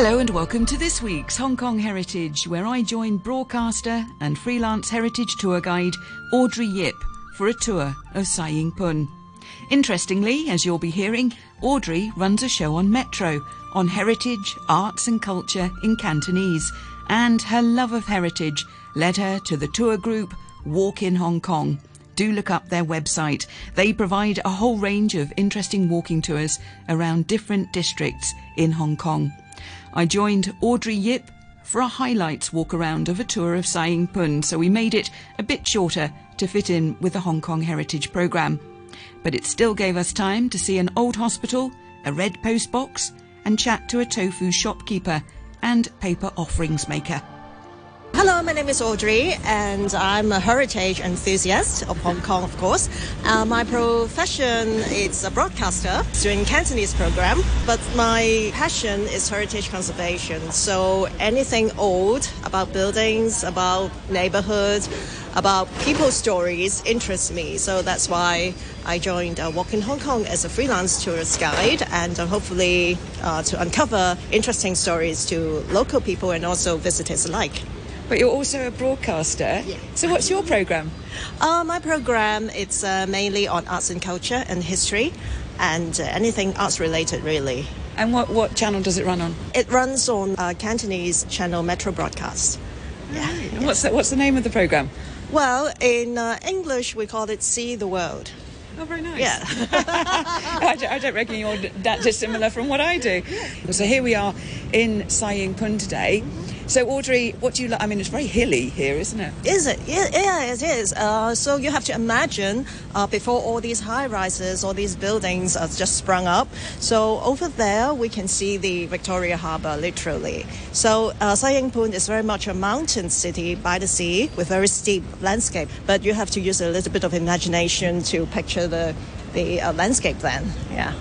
Hello and welcome to this week's Hong Kong Heritage, where I join broadcaster and freelance heritage tour guide Audrey Yip for a tour of Sai Ying Pun. Interestingly, as you'll be hearing, Audrey runs a show on Metro on heritage, arts and culture in Cantonese, and her love of heritage led her to the tour group Walk in Hong Kong. Do look up their website. They provide a whole range of interesting walking tours around different districts in Hong Kong. I joined Audrey Yip for a highlights walk around of a tour of Sai Ying Pun, so we made it a bit shorter to fit in with the Hong Kong Heritage programme. But it still gave us time to see an old hospital, a red post box, and chat to a tofu shopkeeper and paper offerings maker. Hello, my name is Audrey, and I'm a heritage enthusiast of Hong Kong, of course. Uh, my profession is a broadcaster doing Cantonese program, but my passion is heritage conservation. So anything old about buildings, about neighborhoods, about people's stories interests me. So that's why I joined uh, Walk in Hong Kong as a freelance tourist guide, and uh, hopefully uh, to uncover interesting stories to local people and also visitors alike. But you're also a broadcaster. Yeah. So what's your programme? Uh, my program it's uh, mainly on arts and culture and history, and uh, anything arts related really. And what, what channel does it run on? It runs on uh, Cantonese channel Metro Broadcast. Yeah. And what's the, what's the name of the programme? Well, in uh, English we call it See the World. Oh, very nice. Yeah. I, don't, I don't reckon you're that dissimilar from what I do. So here we are in Sai Ying Pun today. So Audrey, what do you like? I mean, it's very hilly here, isn't it? Is it? Yeah, yeah it is. Uh, so you have to imagine uh, before all these high rises, all these buildings are just sprung up. So over there, we can see the Victoria Harbour, literally. So uh, Sai Ying Pun is very much a mountain city by the sea with very steep landscape. But you have to use a little bit of imagination to picture the the uh, landscape. Then, yeah.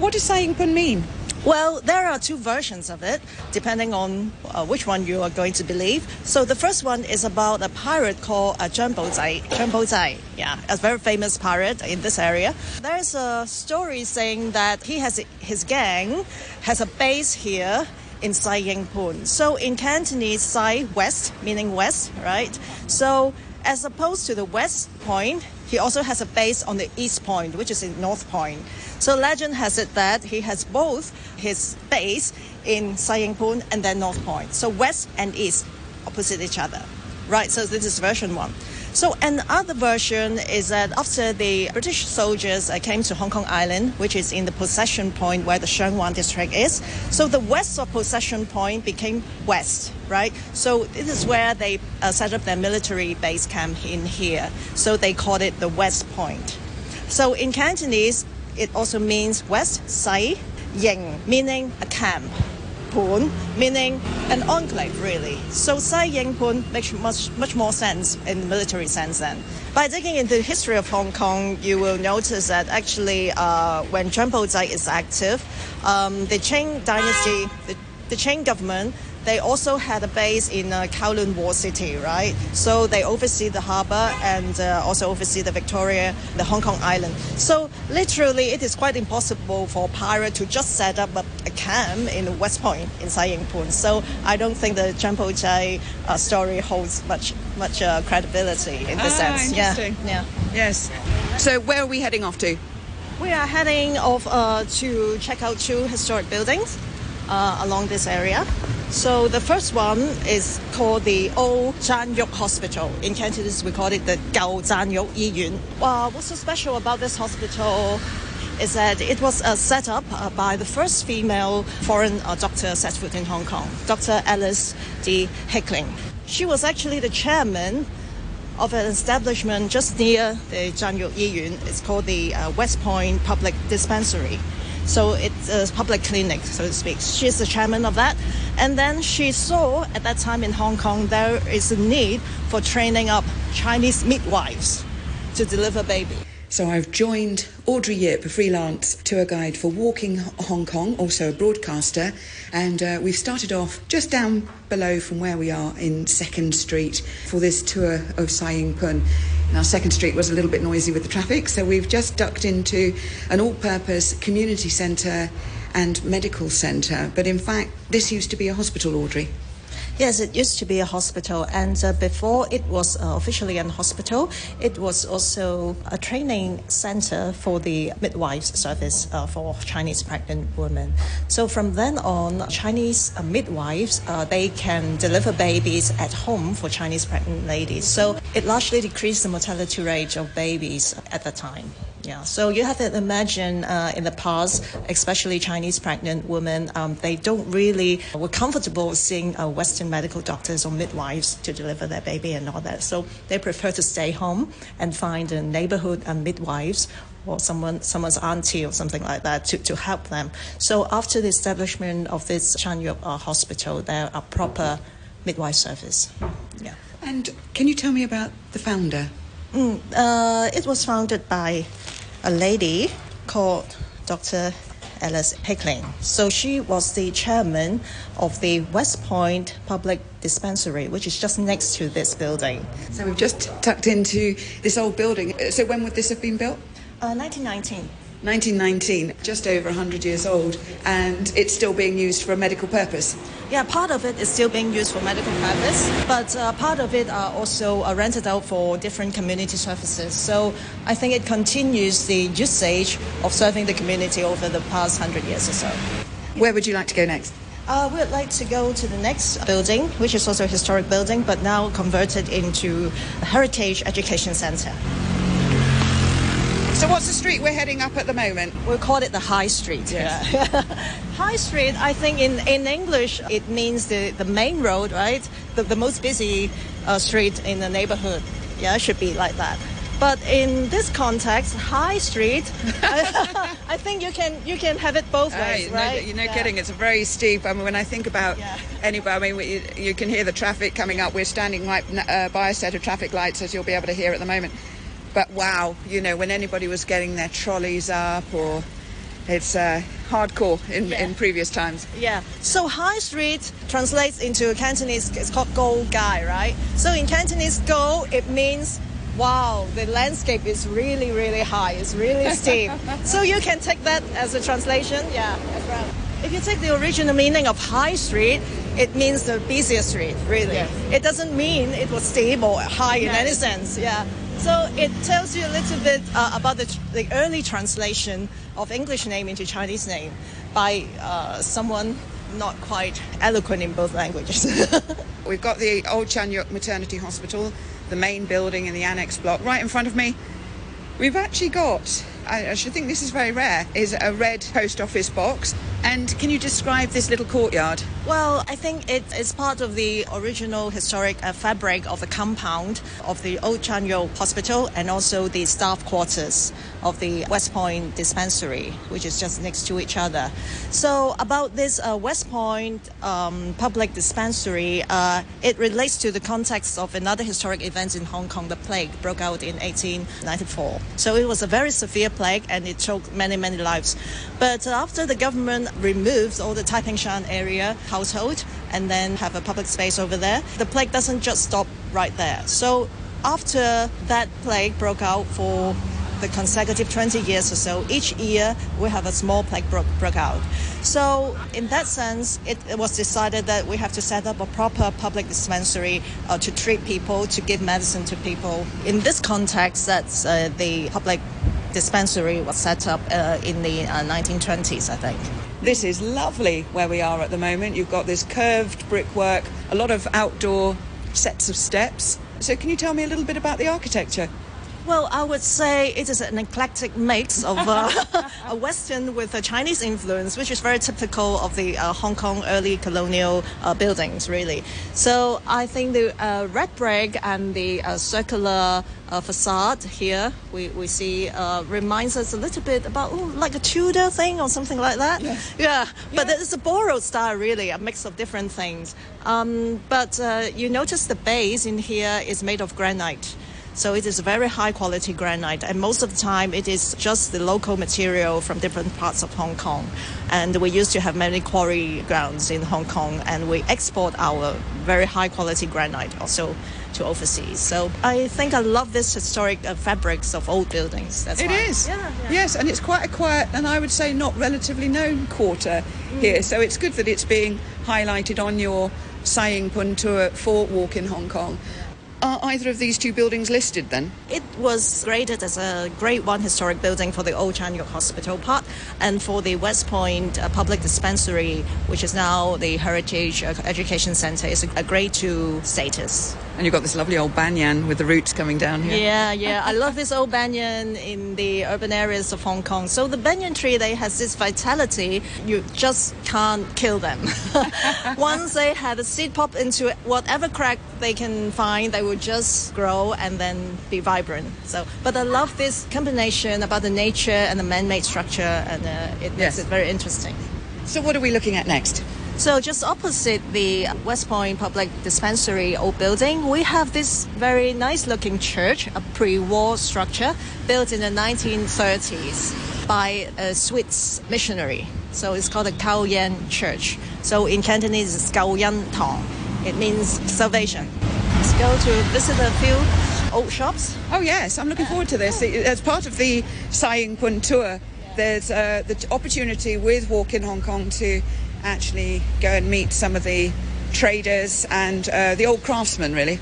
What does Sai Ying Pun mean? Well, there are two versions of it, depending on uh, which one you are going to believe. So the first one is about a pirate called uh, Zhang Bouzai. Zhang Bouzai, yeah, a very famous pirate in this area. There's a story saying that he has his gang has a base here in Sai Ying Pun. So in Cantonese, Sai west meaning west, right? So as opposed to the west point, he also has a base on the east point, which is in North Point. So legend has it that he has both his base in Sai Ying Pun and then North Point. So west and east opposite each other. Right, so this is version one. So another version is that after the British soldiers uh, came to Hong Kong Island, which is in the possession point where the Sheung Wan district is, so the west of possession point became west, right? So this is where they uh, set up their military base camp in here. So they called it the West Point. So in Cantonese, it also means west, Sai, Ying, meaning a camp. Pun, meaning an enclave, really. So Sai Ying Pun makes much, much more sense in the military sense then. By digging into the history of Hong Kong, you will notice that actually uh, when Zhang Bouzai is active, um, the Qing dynasty, the, the Qing government, they also had a base in uh, Kowloon Walled City, right? So they oversee the harbor and uh, also oversee the Victoria, the Hong Kong Island. So literally, it is quite impossible for a pirate to just set up a, a camp in West Point in Sai Ying Pun. So I don't think the Zhang Bouzai uh, story holds much much uh, credibility in this Ah, sense. interesting. Yeah, yeah. Yes. So where are we heading off to? We are heading off uh, to check out two historic buildings uh, along this area. So the first one is called the Old Tsan Yuk Hospital. In Cantonese, we call it the Gao Tsan Yuk Yiyun. Wow, what's so special about this hospital is that it was uh, set up uh, by the first female foreign uh, doctor set foot in Hong Kong, Dr. Alice D. Hickling. She was actually the chairman of an establishment just near the Tsan Yuk Yiyun. It's called the uh, West Point Public Dispensary. So it's a public clinic, so to speak. She's the chairman of that. And then she saw at that time in Hong Kong there is a need for training up Chinese midwives to deliver baby. So I've joined Audrey Yip, a freelance tour guide for Walk in Hong Kong, also a broadcaster, and uh, we've started off just down below from where we are in Second Street for this tour of Sai Ying Pun. Now, Second Street was a little bit noisy with the traffic, so we've just ducked into an all-purpose community centre and medical centre, but in fact, this used to be a hospital, Audrey. Yes, it used to be a hospital, and uh, before it was uh, officially a hospital, it was also a training center for the midwives service uh, for Chinese pregnant women. So from then on, Chinese uh, midwives uh, they can deliver babies at home for Chinese pregnant ladies. So it largely decreased the mortality rate of babies at the time. Yeah, so you have to imagine uh, in the past, especially Chinese pregnant women, um, they don't really were comfortable seeing uh, Western medical doctors or midwives to deliver their baby and all that. So they prefer to stay home and find a neighborhood uh, midwives or someone someone's auntie or something like that to, to help them. So after the establishment of this Tsan Yuk uh, hospital, there are proper midwife service. Yeah. And can you tell me about the founder? Mm, uh, it was founded by a lady called Dr. Alice Hickling. So she was the chairman of the West Point Public Dispensary, which is just next to this building. So we've just tucked into this old building. So when would this have been built? Uh, 1919. 1919, just over 100 years old, and it's still being used for a medical purpose. Yeah, part of it is still being used for medical purpose, but uh, part of it are also uh, rented out for different community services. So I think it continues the usage of serving the community over the past 100 years or so. Where would you like to go next? Uh, we'd like to go to the next building, which is also a historic building, but now converted into a heritage education center. So what's the street we're heading up at the moment? We call it the High Street. Yes. Yeah. high Street, I think in, in English it means the, the main road, right? The, the most busy uh, street in the neighborhood. Yeah, it should be like that. But in this context, High Street, I, think you can you can have it both ways, Aye, right? No, you're no Yeah. kidding. It's very steep. I mean, when I think about Yeah. anybody, I mean, we, you can hear the traffic coming up. We're standing right uh, by a set of traffic lights, as you'll be able to hear at the moment. But wow, you know, when anybody was getting their trolleys up, or it's uh, hardcore in, Yeah. in previous times. Yeah. So High Street translates into Cantonese. It's called Go Gai, right? So in Cantonese, Go it means wow, the landscape is really, really high. It's really steep. so you can take that as a translation. Yeah, as well. If you take the original meaning of High Street, it means the busiest street, really. Yes. It doesn't mean it was steep or high in Yes. any sense. Yeah. So it tells you a little bit uh, about the, the early translation of English name into Chinese name by uh, someone not quite eloquent in both languages. We've got the old Tsan Yuk Maternity Hospital, the main building in the annex block right in front of me. We've actually got, I, I should think this is very rare, is a red post office box. And can you describe this little courtyard? Well, I think it is part of the original historic uh, fabric of the compound of the Old Tsan Yuk Hospital and also the staff quarters of the West Point Dispensary, which is just next to each other. So, about this uh, West Point um, public dispensary, uh, it relates to the context of another historic event in Hong Kong. The plague broke out in 1894. So, it was a very severe plague and it took many, many lives. But after the government removed all the Taiping Shan area household and then have a public space over there, the plague doesn't just stop right there. So after that plague broke out for the consecutive 20 years or so, each year we have a small plague broke, broke out. So in that sense, it, it was decided that we have to set up a proper public dispensary uh, to treat people, to give medicine to people. In this context, that's uh, the public dispensary was set up uh, in the uh, 1920s, I think. This is lovely where we are at the moment. You've got this curved brickwork, a lot of outdoor sets of steps. So, can you tell me a little bit about the architecture? Well, I would say it is an eclectic mix of uh, a Western with a Chinese influence, which is very typical of the uh, Hong Kong early colonial uh, buildings, really. So I think the uh, red brick and the uh, circular uh, facade here we, we see uh, reminds us a little bit about oh, like a Tudor thing or something like that. Yes. Yeah, but Yeah. it's a borrowed style, really, a mix of different things. Um, but uh, you notice the base in here is made of granite. So it is a very high quality granite, and most of the time it is just the local material from different parts of Hong Kong. And we used to have many quarry grounds in Hong Kong, and we export our very high quality granite also to overseas. So I think I love this historic uh, fabrics of old buildings. That's It is. Yeah, yeah. Yes, and it's quite a quiet and I would say not relatively known quarter Mm. here. So it's good that it's being highlighted on your Sai Ying Pun tour for Walk in Hong Kong. Are either of these two buildings listed then? It was graded as a Grade 1 historic building for the Old Tsan Yuk Hospital part and for the West Point uh, Public Dispensary, which is now the Heritage uh, Education Centre, is a, a Grade 2 status. And you've got this lovely old banyan with the roots coming down here. Yeah, yeah. I love this old banyan in the urban areas of Hong Kong. So the banyan tree, they has this vitality. You just can't kill them. Once they have a seed pop into whatever crack they can find, they will just grow and then be vibrant. So, but I love this combination about the nature and the man-made structure, and uh, it makes Yes. it very interesting. So what are we looking at next? So just opposite the West Point Public Dispensary old building, we have this very nice looking church, a pre-war structure built in the 1930s by a Swiss missionary. So it's called the Kau Yan Church. So in Cantonese it's Kau Yan Tong. It means salvation. Let's go to visit a few old shops. Oh yes, I'm looking forward to this. As part of the Sai Ying Pun tour, there's uh, the opportunity with Walk in Hong Kong to actually go and meet some of the traders and uh, the old craftsmen, really.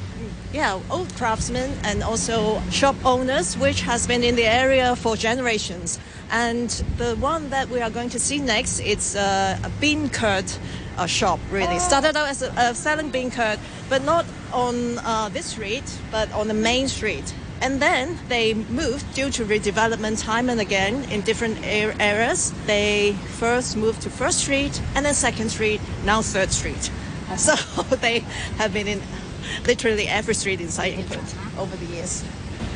Yeah, old craftsmen and also shop owners, which has been in the area for generations. And the one that we are going to see next, it's uh, a bean curd uh, shop. Really started out as a, selling bean curd, but not on uh, this street, but on the main street. And then they moved due to redevelopment time and again in different ar- areas. They first moved to First Street and then Second Street, now Third Street. So they have been in literally every street in Saigon over the years.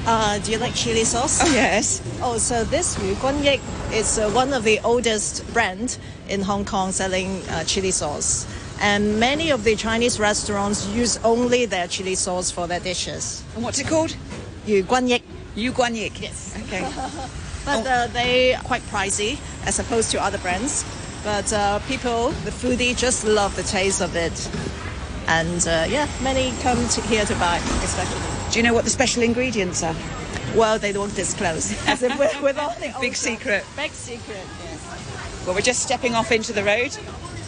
Uh, do you like chili sauce? Oh yes. Oh, so this Yu Guan Yik is uh, one of the oldest brand in Hong Kong selling uh, chili sauce. And many of the Chinese restaurants use only their chili sauce for their dishes. And what's it called? Yu Guan Yik. Yu Guan Yik. Yes. Okay. But uh, they are quite pricey as opposed to other brands. But uh, people, the foodie, just love the taste of it. And uh, yeah, many come to here to buy, especially. Do you know what the special ingredients are? Well, they don't disclose. As if with, with all the Big secret. Big secret, yes. Well, we're just stepping off into the road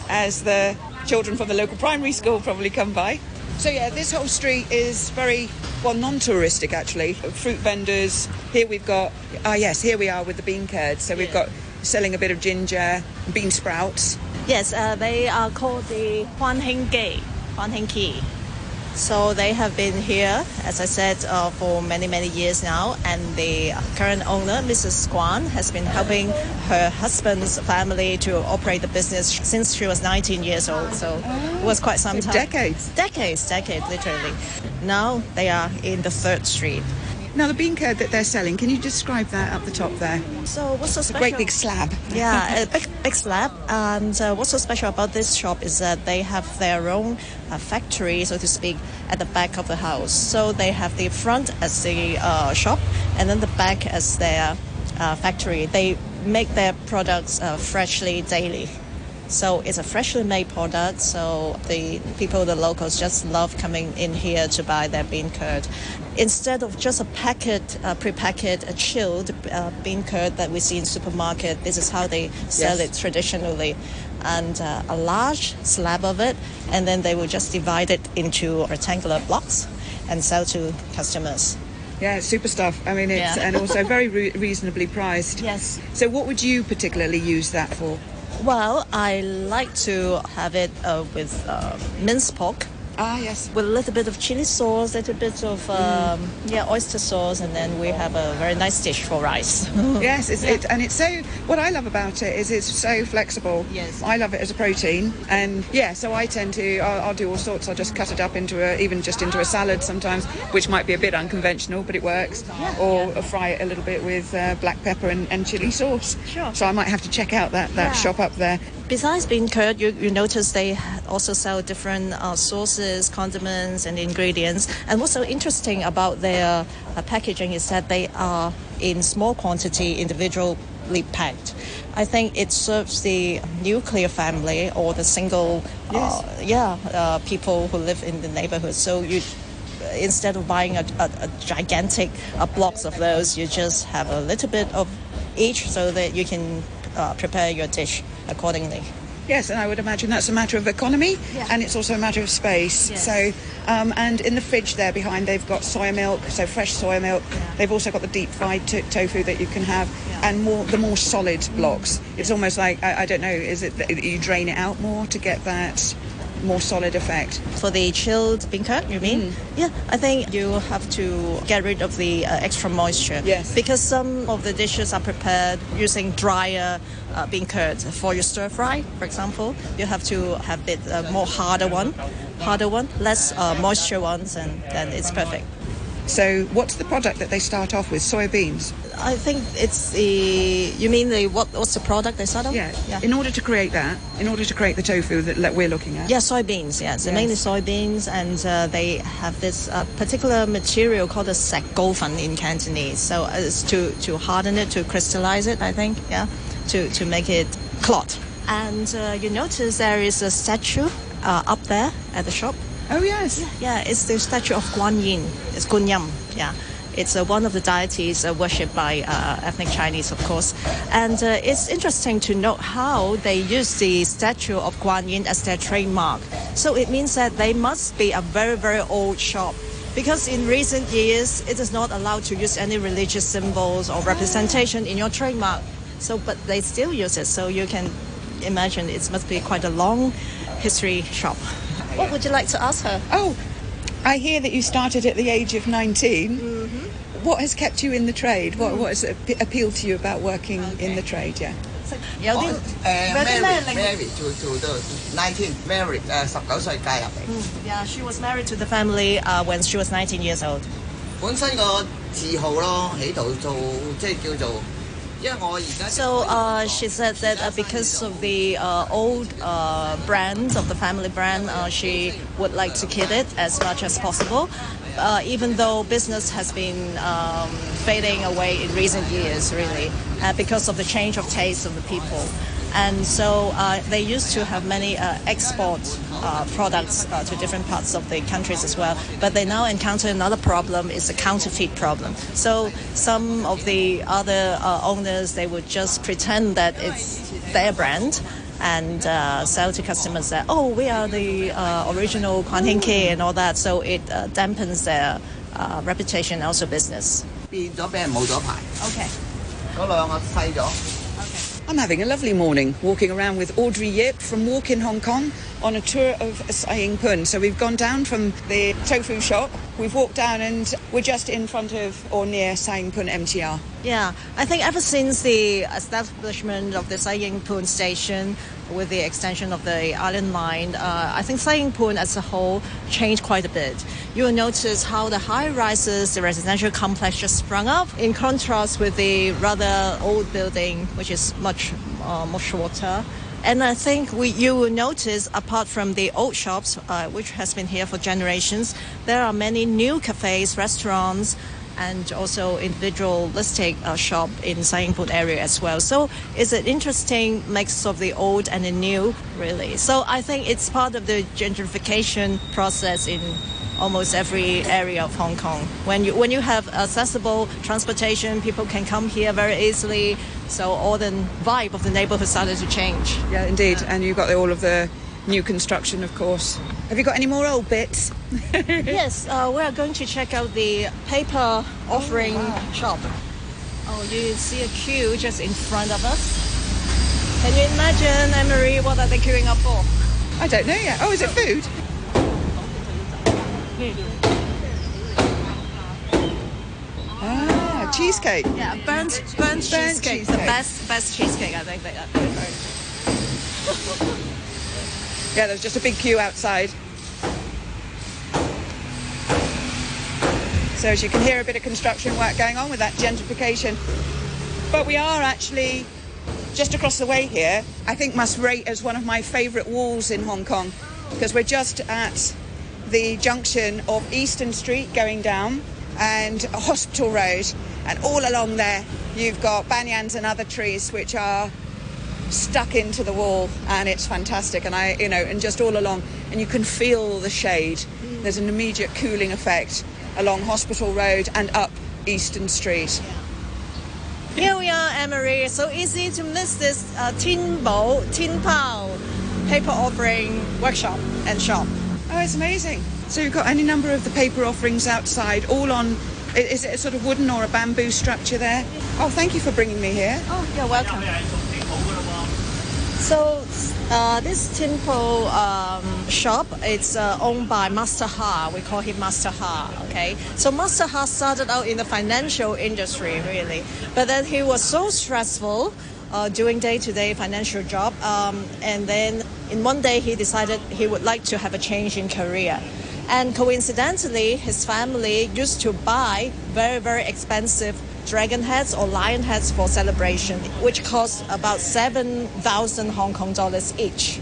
as the children from the local primary school probably come by. So yeah, this whole street is very well non-touristic actually. Fruit vendors. Here we've got ah yes, here we are with the bean curd. So we've Yeah. got selling a bit of ginger, bean sprouts. Yes, uh, they are called the Huan Hing Gay, Huan Hing Ki. So they have been here, as I said, uh, for many, many years now. And the current owner, Mrs. Guan, has been helping her husband's family to operate the business since she was 19 years old. So it was quite some time. decades. Decades, decades, literally. Now they are in the third street. Now the bean curd that they're selling, can you describe that up the top there? So what's so It's a special? great big slab. Yeah, a big, big slab. And uh, what's so special about this shop is that they have their own uh, factory, so to speak, at the back of the house. So they have the front as the uh, shop, and then the back as their uh, factory. They make their products uh, freshly daily. So it's a freshly made product. So the people, the locals, just love coming in here to buy their bean curd. Instead of just a packet, uh, pre-packet, a chilled uh, bean curd that we see in supermarket, this is how they sell Yes. it traditionally, and uh, a large slab of it, and then they will just divide it into rectangular blocks and sell to customers. Yeah, super stuff. I mean, it's Yeah. and also very re- reasonably priced. Yes. So what would you particularly use that for? Well, I like to have it uh, with uh, minced pork. Ah, yes. with a little bit of chili sauce, a little bit of um, yeah oyster sauce, and then we have a very nice dish for rice. Yes, it's, it, and it's so. What I love about it is it's so flexible. Yes. I love it as a protein, and yeah, so I tend to. I'll, I'll do all sorts. I'll just cut it up into a, even just into a salad sometimes, which might be a bit unconventional, but it works. Yeah, Or fry it a little bit with uh, black pepper and, and chili sauce. Sure. So I might have to check out that that Yeah. shop up there. Besides being curd, you, you notice they also sell different uh, sauces, condiments, and ingredients. And what's so interesting about their uh, packaging is that they are in small quantity, individually packed. I think it serves the nuclear family or the single, uh, yeah, uh, people who live in the neighborhood. So you instead of buying a, a, a gigantic uh, blocks of those, you just have a little bit of each so that you can uh, prepare your dish accordingly. Yes, and I would imagine that's a matter of economy, Yeah. and it's also a matter of space. Yes. So, um, and in the fridge there behind, they've got soya milk, so fresh soya milk. They've also got the deep fried to- tofu that you can have, Yeah. Mm. and more the more solid blocks. It's almost like I, I don't know, is it that you drain it out more to get that more solid effect? For the chilled bean curd, you mean? Mm. Yeah, I think you have to get rid of the uh, extra moisture. Yes. Because some of the dishes are prepared using drier uh, bean curd. For your stir fry, for example, you have to have it uh, more harder one, harder one, less uh, moisture ones, and then it's perfect. So, what's the product that they start off with? Soybeans. I think it's the. You mean the what? What's the product they start off? Yeah. Yeah. In order to create that, in order to create the tofu that, we're looking at. Yeah, soybeans. Yes, Yes. mainly soybeans, and uh, they have this uh, particular material called sek fan in Cantonese. So uh, it's to to harden it, to crystallize it. I think. Yeah, to to make it clot. And uh, you notice there is a statue uh, up there at the shop. Oh yes. Yeah, it's the statue of Guan Yin. It's Gunyam. Yeah. It's uh, one of the deities uh, worshipped by uh, ethnic Chinese, of course. And uh, it's interesting to note how they use the statue of Guan Yin as their trademark. So it means that they must be a very, very old shop. Because in recent years, it is not allowed to use any religious symbols or representation in your trademark. So, but they still use it. So you can imagine it must be quite a long history shop. What would you like to ask her? Oh, I hear that you started at the age of 19. Mm-hmm. What has kept you in the trade? What, what has ap- appealed to you about working in the trade? Yeah. 有啲我诶有啲咩 married 令 married to to the nineteen married 诶十九岁嫁入嚟。 Yeah, she was married to the family uh, when she was 19 years old. 本身个字号咯，喺度做即系叫做，因为我而家 So uh, she said that uh, because of the uh, old uh, brand of the family brand, uh, she would like to keep it as much as possible. Uh, even though business has been um, fading away in recent years, really, because of the change of taste of the people. And so uh, they used to have many uh, export uh, products uh, to different parts of the countries as well. But they now encounter another problem: is a counterfeit problem. So some of the other uh, owners they would just pretend that it's their brand and uh, sell to customers that oh we are the uh, original Kuan Hin Ke and all that. So it uh, dampens their uh, reputation and also business. 变咗俾人冇咗牌， Okay. 嗰两个细咗。 I'm having a lovely morning walking around with Audrey Yip from Walk in Hong Kong on a tour of Sai Ying Pun. So we've gone down from the tofu shop, we've walked down and we're just in front of or near Sai Ying Pun MTR. Yeah, I think ever since the establishment of the Sai Ying Pun station with the extension of the island line, uh, I think Sai Ying Pun as a whole changed quite a bit. You will notice how the high rises, the residential complex just sprung up in contrast with the rather old building, which is much uh, more shorter. And I think we, you will notice, apart from the old shops, uh, which has been here for generations, there are many new cafes, restaurants, and also individualistic uh, shop in Sai Ying Pun area as well. So it's an interesting mix of the old and the new, really. So I think it's part of the gentrification process in almost every area of Hong Kong. When you when you have accessible transportation, people can come here very easily. So all the vibe of the neighborhood started to change. Yeah, indeed. And you've got all of the new construction, of course. Have you got any more old bits? yes, uh, we are going to check out the paper offering shop. Oh, you see a queue just in front of us. Can you imagine, Emery, what are they queuing up for? I don't know yet. Oh, is it food? Ah, cheesecake. Yeah, burnt, burnt, cheesecake. The best, best cheesecake, I think. They Yeah, there's just a big queue outside. So as you can hear a bit of construction work going on with that gentrification. But we are actually just across the way here. I think must rate as one of my favourite walls in Hong Kong because we're just at the junction of Eastern Street going down and Hospital Road and all along there you've got banyans and other trees which are stuck into the wall and it's fantastic and I you know and just all along and you can feel the shade there's an immediate cooling effect along Hospital Road and up Eastern Street. Here we are, Emery. So easy to miss this uh, Tin Bo, Tin Pao paper offering workshop and shop. Oh, it's amazing. So you've got any number of the paper offerings outside, all on. Is it a sort of wooden or a bamboo structure there? Oh, thank you for bringing me here. Oh, you're welcome. So uh, this Timpo um, shop, it's uh, owned by Master Ha. We call him Master Ha. Okay, so Master Ha started out in the financial industry, really, but then he was so stressful uh, doing day-to-day financial job, um, and then in one day he decided he would like to have a change in career. And coincidentally, his family used to buy very, very expensive dragon heads or lion heads for celebration, which cost about 7,000 Hong Kong dollars each.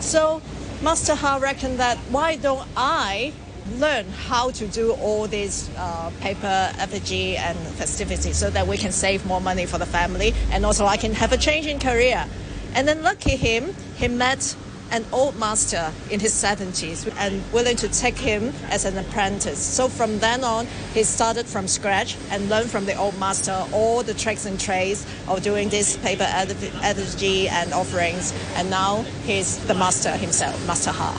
So Master Ha reckoned that why don't I learn how to do all these uh, paper effigy and festivities so that we can save more money for the family and also I can have a change in career. And then lucky him, he met an old master in his 70s and willing to take him as an apprentice. So from then on, he started from scratch and learned from the old master all the tricks and trades of doing this paper effigy and offerings. And now he's the master himself, Master Ha.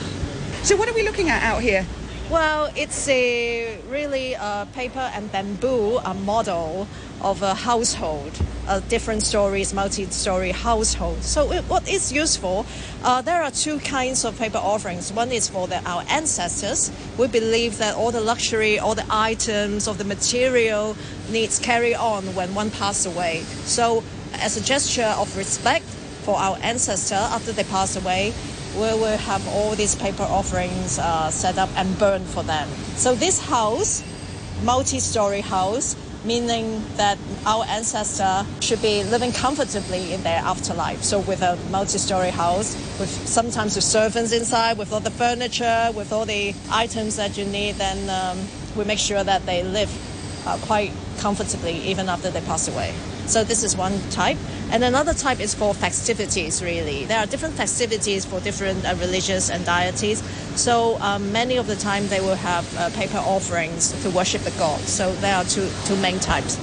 So what are we looking at out here? Well, it's a really uh, paper and bamboo a model of a household, a different stories, multi-story household. So it, what is useful? Uh, there are two kinds of paper offerings. One is for the, our ancestors. We believe that all the luxury, all the items of the material needs carry on when one passes away. So as a gesture of respect for our ancestor after they pass away, we will have all these paper offerings uh, set up and burned for them. So this house, multi-story house, meaning that our ancestor should be living comfortably in their afterlife. So with a multi-story house, with sometimes with servants inside, with all the furniture, with all the items that you need, then um, we make sure that they live uh, quite comfortably even after they pass away. So this is one type. And another type is for festivities, really. There are different festivities for different uh, religious and deities. So um, many of the time they will have uh, paper offerings to worship the god. So there are two, two main types.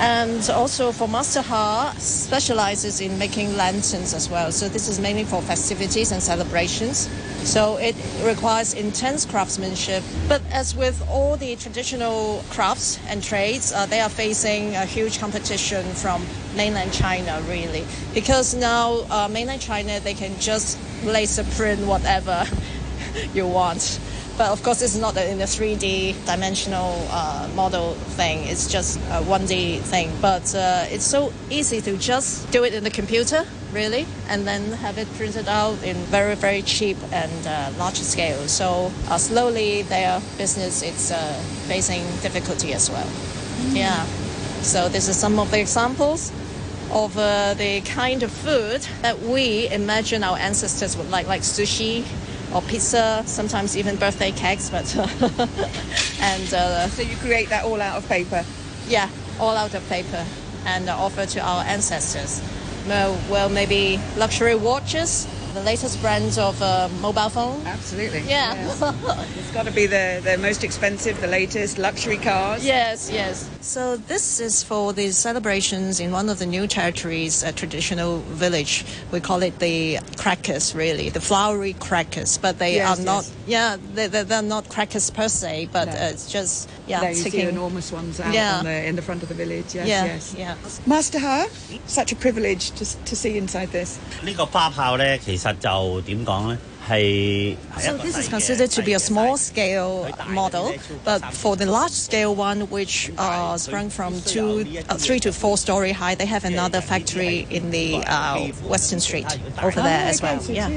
And also for Master Ha specializes in making lanterns as well. So this is mainly for festivities and celebrations. So it requires intense craftsmanship. But as with all the traditional crafts and trades, uh, they are facing a huge competition from mainland China, really. Because now uh, mainland China, they can just laser print whatever you want. But of course, it's not in a 3D dimensional uh, model thing. It's just a 1D thing. But uh, it's so easy to just do it in the computer, really, and then have it printed out in very, very cheap and uh, large scale. So uh, slowly, their business is uh, facing difficulty as well. Mm. Yeah. So this is some of the examples of uh, the kind of food that we imagine our ancestors would like, like sushi or pizza, sometimes even birthday cakes. But and uh, so you create that all out of paper. Yeah, all out of paper, and offer to our ancestors. Well, maybe luxury watches the latest brands of uh, mobile phone. Absolutely. Yeah. Yes. it's got to be the, the most expensive, the latest luxury cars. Yes, yes. So this is for the celebrations in one of the new territories, a traditional village. We call it the crackers, really, the flowery crackers. But they yes, are not, yes. yeah, they, they're not crackers per se, but No. uh, it's just, yeah, there you ticking. see enormous ones out Yeah. on the, in the front of the village. Yes, yeah, yes. yeah. Master Ha, such a privilege to, to see inside this. 呢个花炮咧，其实就点讲咧？系 So this is considered to be a small scale model, but for the large scale one, which uh, sprung from two, uh, three to four story high, they have another factory in the uh, Western Street over there as well. Yeah.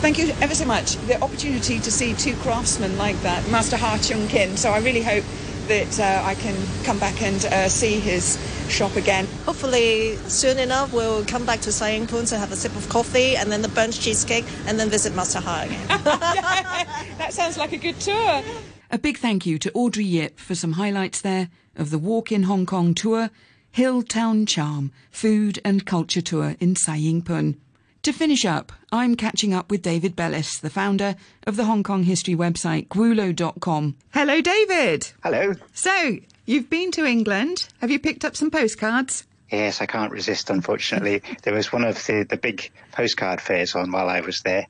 Thank you ever so much. The opportunity to see two craftsmen like that, Master Ha Chung Kin. So I really hope that uh, I can come back and uh, see his shop again. Hopefully, soon enough, we'll come back to Sai Ying Pun to have a sip of coffee and then the burnt cheesecake and then visit Master Ha again. that sounds like a good tour. A big thank you to Audrey Yip for some highlights there of the Walk in Hong Kong tour, Hill Town Charm, Food and Culture Tour in Sai Ying Pun. To finish up, I'm catching up with David Bellis, the founder of the Hong Kong history website gwulo.com. Hello, David. Hello. So, you've been to England. Have you picked up some postcards? Yes, I can't resist, unfortunately. there was one of the, the big postcard fairs on while I was there,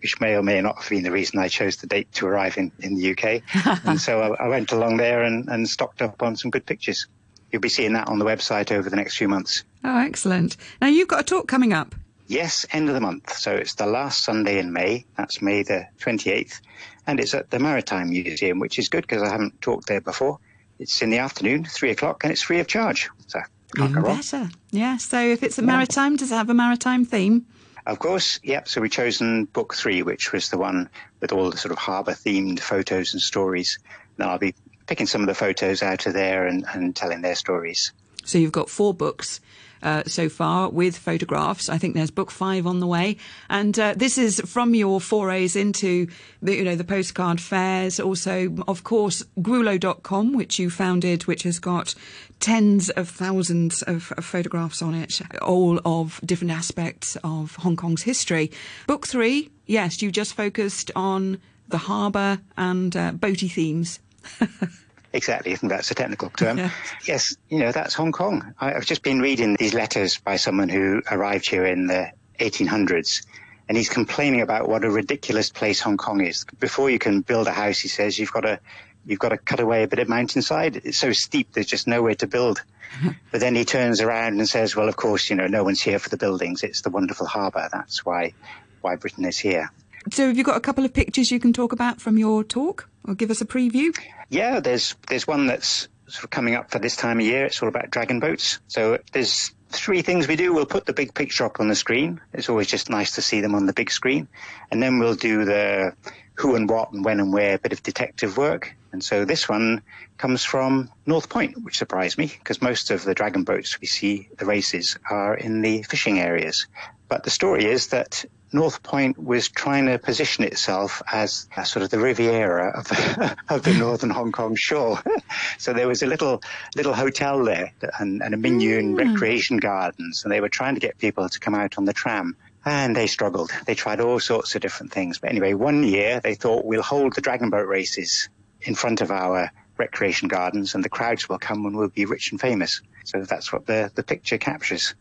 which may or may not have been the reason I chose the date to arrive in, in the UK. and so I, I, went along there and, and stocked up on some good pictures. You'll be seeing that on the website over the next few months. Oh, excellent. Now, you've got a talk coming up. Yes, end of the month. So it's the last Sunday in May. That's May the 28th. And it's at the Maritime Museum, which is good because I haven't talked there before. It's in the afternoon, three o'clock, and it's free of charge. So can't Even go wrong. better. Yeah, so if it's a maritime, does it have a maritime theme? Of course, yep. So we've chosen book three, which was the one with all the sort of harbour themed photos and stories. And I'll be picking some of the photos out of there and, and telling their stories. So you've got four books uh, so far with photographs. I think there's book five on the way, and uh, this is from your forays into the you know the postcard fairs. Also, of course, Gwulo.com, which you founded, which has got tens of thousands of, of photographs on it, all of different aspects of Hong Kong's history. Book three, yes, you just focused on the harbour and uh, boaty themes. Exactly, I think that's a technical term. Yeah. Yes, you know, that's Hong Kong. I, I've just been reading these letters by someone who arrived here in the 1800s, and he's complaining about what a ridiculous place Hong Kong is. Before you can build a house, he says, you've got to you've got to cut away a bit of mountainside. It's so steep, there's just nowhere to build. but then he turns around and says, well, of course, you know, no one's here for the buildings. It's the wonderful harbour. That's why why Britain is here. So, have you got a couple of pictures you can talk about from your talk, or give us a preview? Yeah, there's there's one that's sort of coming up for this time of year. It's all about dragon boats. So there's three things we do. We'll put the big picture up on the screen. It's always just nice to see them on the big screen. And then we'll do the who and what and when and where bit of detective work. And so this one comes from North Point, which surprised me because most of the dragon boats we see, the races, are in the fishing areas. But the story is that North Point was trying to position itself as a sort of the Riviera of the, of the northern Hong Kong shore. so there was a little little hotel there and, and a menu and mm. recreation gardens, and they were trying to get people to come out on the tram. And they struggled. They tried all sorts of different things. But anyway, one year they thought we'll hold the dragon boat races in front of our recreation gardens and the crowds will come and we'll be rich and famous. So that's what the, the picture captures.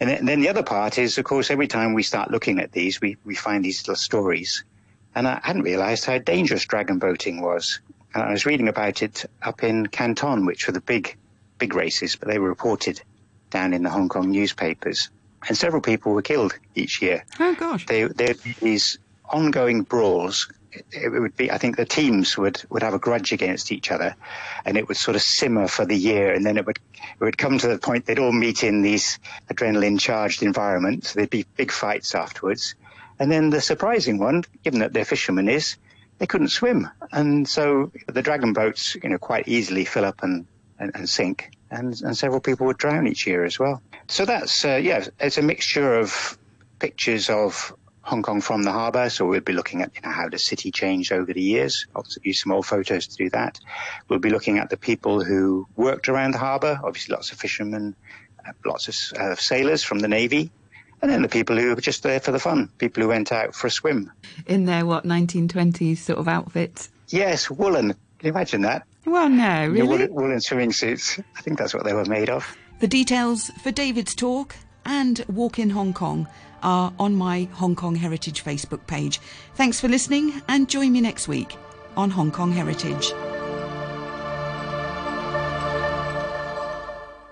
And then, and then the other part is, of course, every time we start looking at these, we, we find these little stories. And I hadn't realized how dangerous dragon boating was. And I was reading about it up in Canton, which were the big, big races, but they were reported down in the Hong Kong newspapers. And several people were killed each year Oh gosh. they, there'd be these ongoing brawls. It, would be, I think the teams would, would have a grudge against each other and it would sort of simmer for the year and then it would, it would come to the point they'd all meet in these adrenaline charged environments. There'd be big fights afterwards. And then the surprising one, given that they're fishermen, is they couldn't swim. And so the dragon boats, you know, quite easily fill up and, and, and sink. And, and several people would drown each year as well. So that's, uh, yeah, it's a mixture of pictures of Hong Kong from the harbour. So we'll be looking at you know, how the city changed over the years. I'll use some old photos to do that. We'll be looking at the people who worked around the harbour. Obviously, lots of fishermen, uh, lots of uh, sailors from the navy, and then the people who were just there for the fun. People who went out for a swim. In their what 1920s sort of outfits. Yes, woolen. Can you imagine that? Well, no, really. Woolen, woolen swimming suits. I think that's what they were made of. The details for David's talk and Walk in Hong Kong are on my Hong Kong Heritage Facebook page. Thanks for listening and join me next week on Hong Kong Heritage.